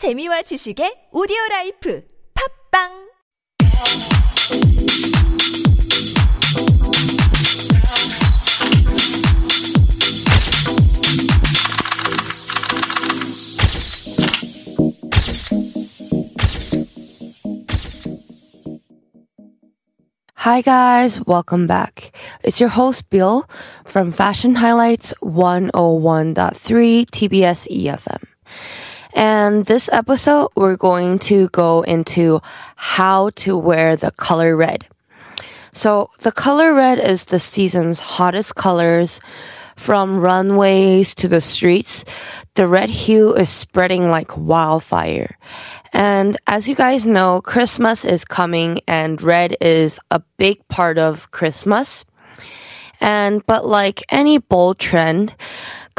재미와 지식의 오디오 라이프 팟빵 Hi guys, welcome back. It's your host Bill from Fashion Highlights 101.3 TBS EFM. And this episode, we're going to go into how to wear the color red. So the color red is the season's hottest colors. From runways to the streets, the red hue is spreading like wildfire. And as you guys know, Christmas is coming and red is a big part of Christmas. And, but like any bold trend,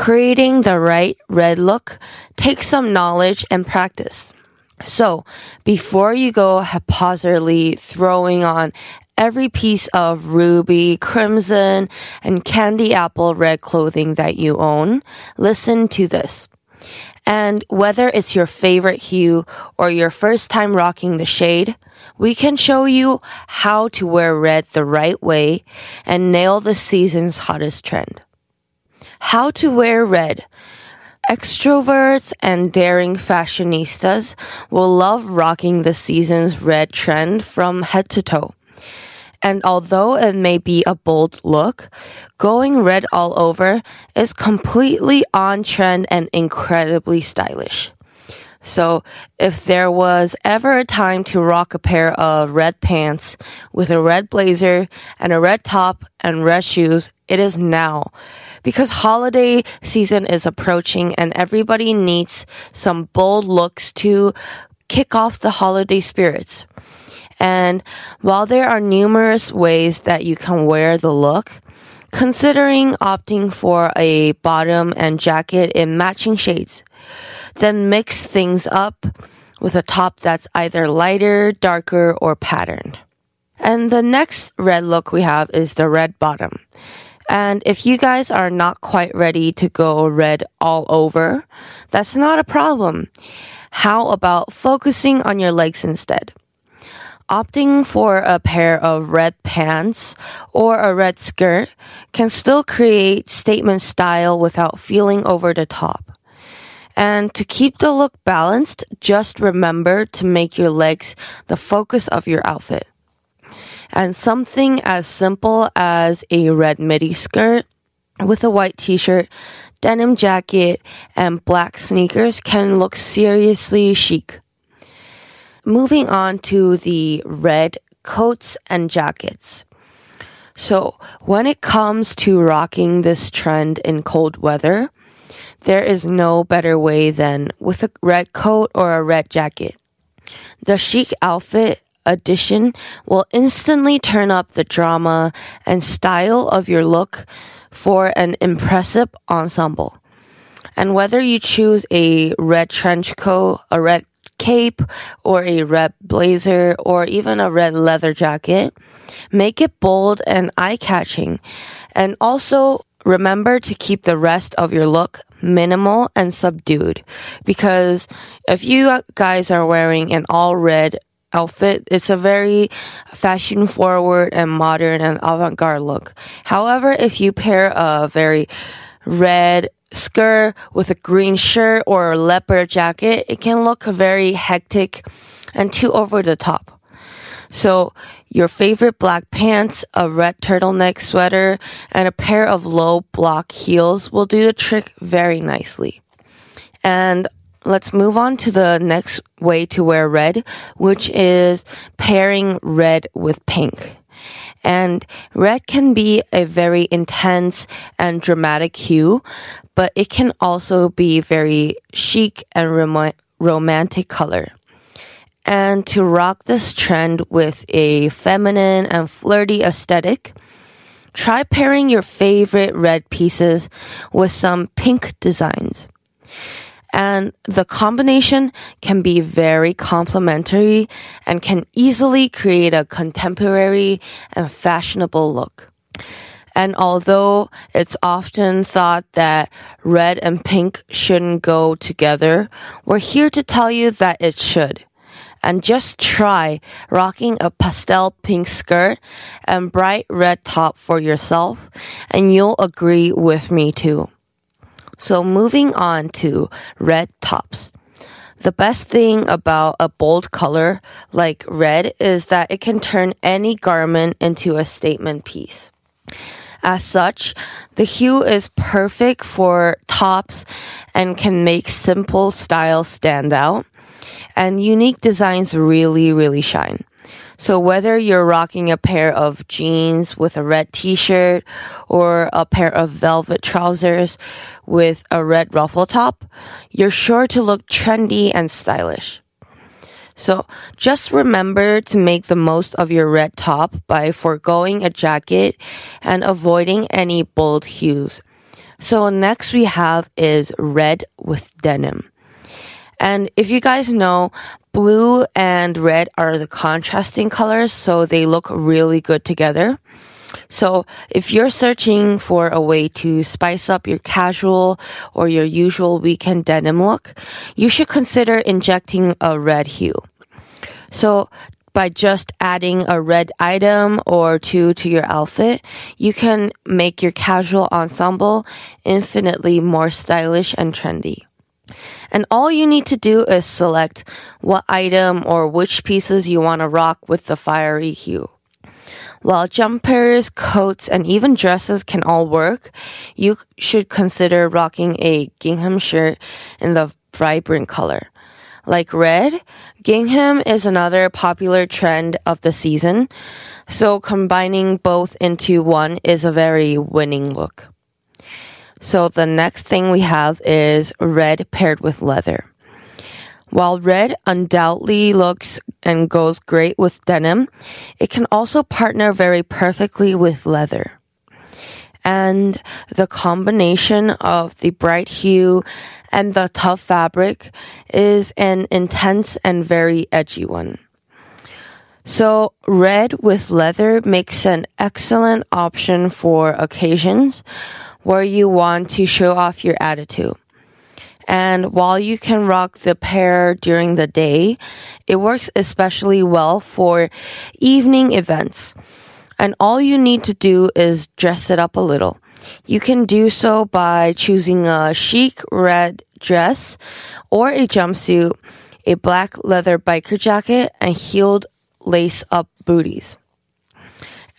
creating the right red look takes some knowledge and practice. So before you go haphazardly throwing on every piece of ruby, crimson, and candy apple red clothing that you own, listen to this. And whether it's your favorite hue or your first time rocking the shade, we can show you how to wear red the right way and nail the season's hottest trend. How to wear red. Extroverts and daring fashionistas will love rocking the season's red trend from head to toe. And although it may be a bold look, going red all over is completely on trend and incredibly stylish. So if there was ever a time to rock a pair of red pants with a red blazer and a red top and red shoes, it is now. Because holiday season is approaching and everybody needs some bold looks to kick off the holiday spirits. And while there are numerous ways that you can wear the look, considering opting for a bottom and jacket in matching shades, then mix things up with a top that's either lighter, darker, or patterned. And the next red look we have is the red bottom. And if you guys are not quite ready to go red all over, that's not a problem. How about focusing on your legs instead? Opting for a pair of red pants or a red skirt can still create statement style without feeling over the top. And to keep the look balanced, just remember to make your legs the focus of your outfit. And something as simple as a red midi skirt with a white t-shirt, denim jacket, and black sneakers can look seriously chic. Moving on to the red coats and jackets. So when it comes to rocking this trend in cold weather, there is no better way than with a red coat or a red jacket. The chic outfit addition will instantly turn up the drama and style of your look for an impressive ensemble. And whether you choose a red trench coat, a red cape, or a red blazer, or even a red leather jacket, make it bold and eye catching. And also remember to keep the rest of your look minimal and subdued. Because if you guys are wearing an all red outfit. It's a very fashion forward and modern and avant-garde look. However, if you pair a very red skirt with a green shirt or a leopard jacket, it can look very hectic and too over the top. So your favorite black pants, a red turtleneck sweater, and a pair of low block heels will do the trick very nicely. And let's move on to the next way to wear red, which is pairing red with pink. And red can be a very intense and dramatic hue, but it can also be very chic and rom- romantic color. And to rock this trend with a feminine and flirty aesthetic, try pairing your favorite red pieces with some pink designs and the combination can be very complementary and can easily create a contemporary and fashionable look. And although it's often thought that red and pink shouldn't go together, we're here to tell you that it should. And just try rocking a pastel pink skirt and bright red top for yourself, and you'll agree with me too. So moving on to red tops. The best thing about a bold color like red is that it can turn any garment into a statement piece. As such, the hue is perfect for tops and can make simple styles stand out. And unique designs really, really shine. So whether you're rocking a pair of jeans with a red t-shirt or a pair of velvet trousers with a red ruffle top, you're sure to look trendy and stylish. So just remember to make the most of your red top by foregoing a jacket and avoiding any bold hues. So next we have is red with denim. And if you guys know, blue and red are the contrasting colors, so they look really good together. So if you're searching for a way to spice up your casual or your usual weekend denim look, you should consider injecting a red hue. So by just adding a red item or two to your outfit, you can make your casual ensemble infinitely more stylish and trendy. And all you need to do is select what item or which pieces you want to rock with the fiery hue. While jumpers, coats, and even dresses can all work, you should consider rocking a gingham shirt in the vibrant color. Like red, gingham is another popular trend of the season, so combining both into one is a very winning look. So the next thing we have is red paired with leather. While red undoubtedly looks and goes great with denim, it can also partner very perfectly with leather. And the combination of the bright hue and the tough fabric is an intense and very edgy one. So red with leather makes an excellent option for occasions where you want to show off your attitude. And while you can rock the pair during the day, it works especially well for evening events. And all you need to do is dress it up a little. You can do so by choosing a chic red dress or a jumpsuit, a black leather biker jacket, and heeled lace up booties.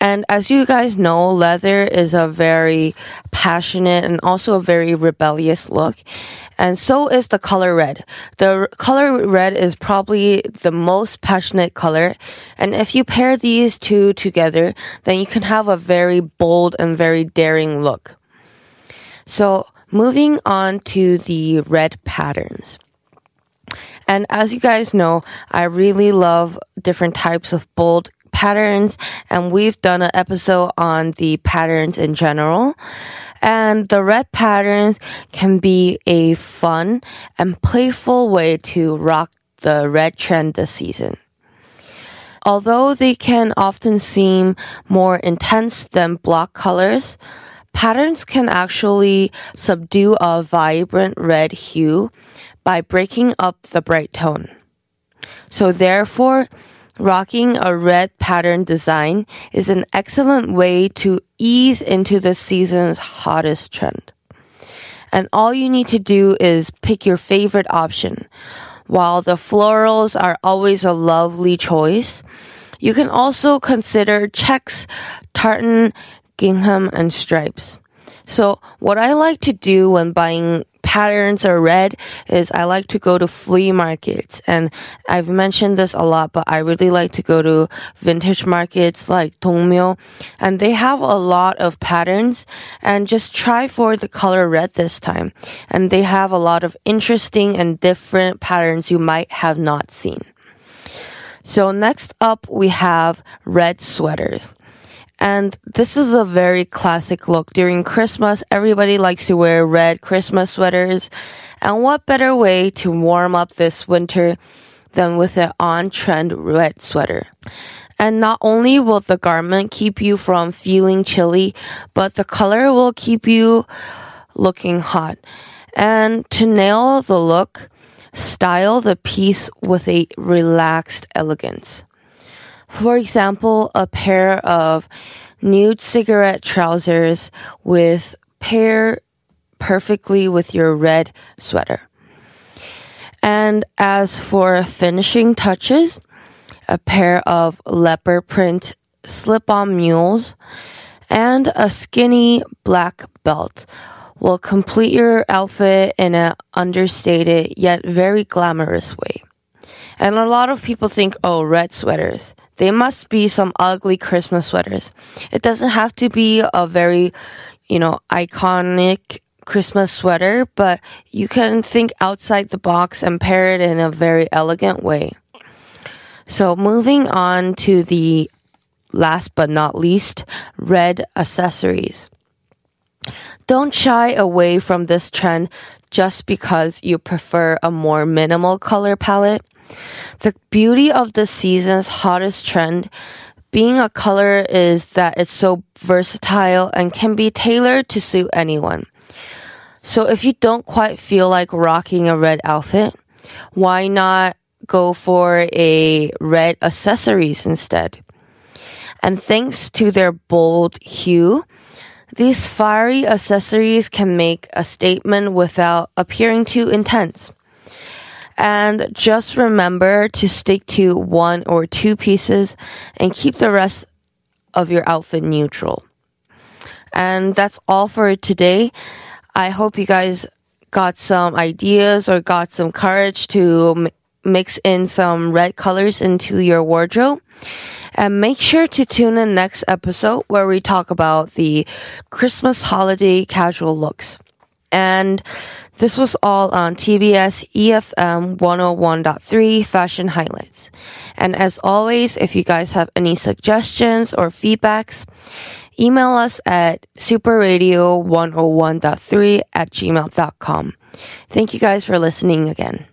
And as you guys know, leather is a very passionate and also a very rebellious look. And so is the color red. The color red is probably the most passionate color. And if you pair these two together, then you can have a very bold and very daring look. So moving on to the red patterns. And as you guys know, I really love different types of bold patterns and we've done an episode on the patterns in general. And the red patterns can be a fun and playful way to rock the red trend this season. Although they can often seem more intense than block colors, patterns can actually subdue a vibrant red hue by breaking up the bright tone. So therefore, Rocking a red pattern design is an excellent way to ease into the season's hottest trend. And all you need to do is pick your favorite option. While the florals are always a lovely choice, you can also consider checks, tartan, gingham, and stripes. So what I like to do when buying patterns are red is I like to go to flea markets. And I've mentioned this a lot, but I really like to go to vintage markets like Dongmyo. And they have a lot of patterns and just try for the color red this time. And they have a lot of interesting and different patterns you might have not seen. So next up we have red sweaters. And this is a very classic look. During Christmas, everybody likes to wear red Christmas sweaters. And what better way to warm up this winter than with an on trend red sweater? And not only will the garment keep you from feeling chilly, but the color will keep you looking hot. And to nail the look, style the piece with a relaxed elegance. For example, a pair of nude cigarette trousers with pair perfectly with your red sweater. And as for finishing touches, a pair of leopard print slip-on mules and a skinny black belt will complete your outfit in an understated yet very glamorous way. And a lot of people think, oh, red sweaters. They must be some ugly Christmas sweaters. It doesn't have to be a very, you know, iconic Christmas sweater, but you can think outside the box and pair it in a very elegant way. So moving on to the last but not least, red accessories. Don't shy away from this trend just because you prefer a more minimal color palette. The beauty of the season's hottest trend being a color is that it's so versatile and can be tailored to suit anyone. So if you don't quite feel like rocking a red outfit, why not go for a red accessories instead? And thanks to their bold hue, these fiery accessories can make a statement without appearing too intense. And just remember to stick to one or two pieces and keep the rest of your outfit neutral. And that's all for today. I hope you guys got some ideas or got some courage to mix in some red colors into your wardrobe. And make sure to tune in next episode where we talk about the Christmas holiday casual looks. And this was all on TBS EFM 101.3 Fashion Highlights. And as always, if you guys have any suggestions or feedbacks, email us at superradio101.3 at gmail.com. Thank you guys for listening again.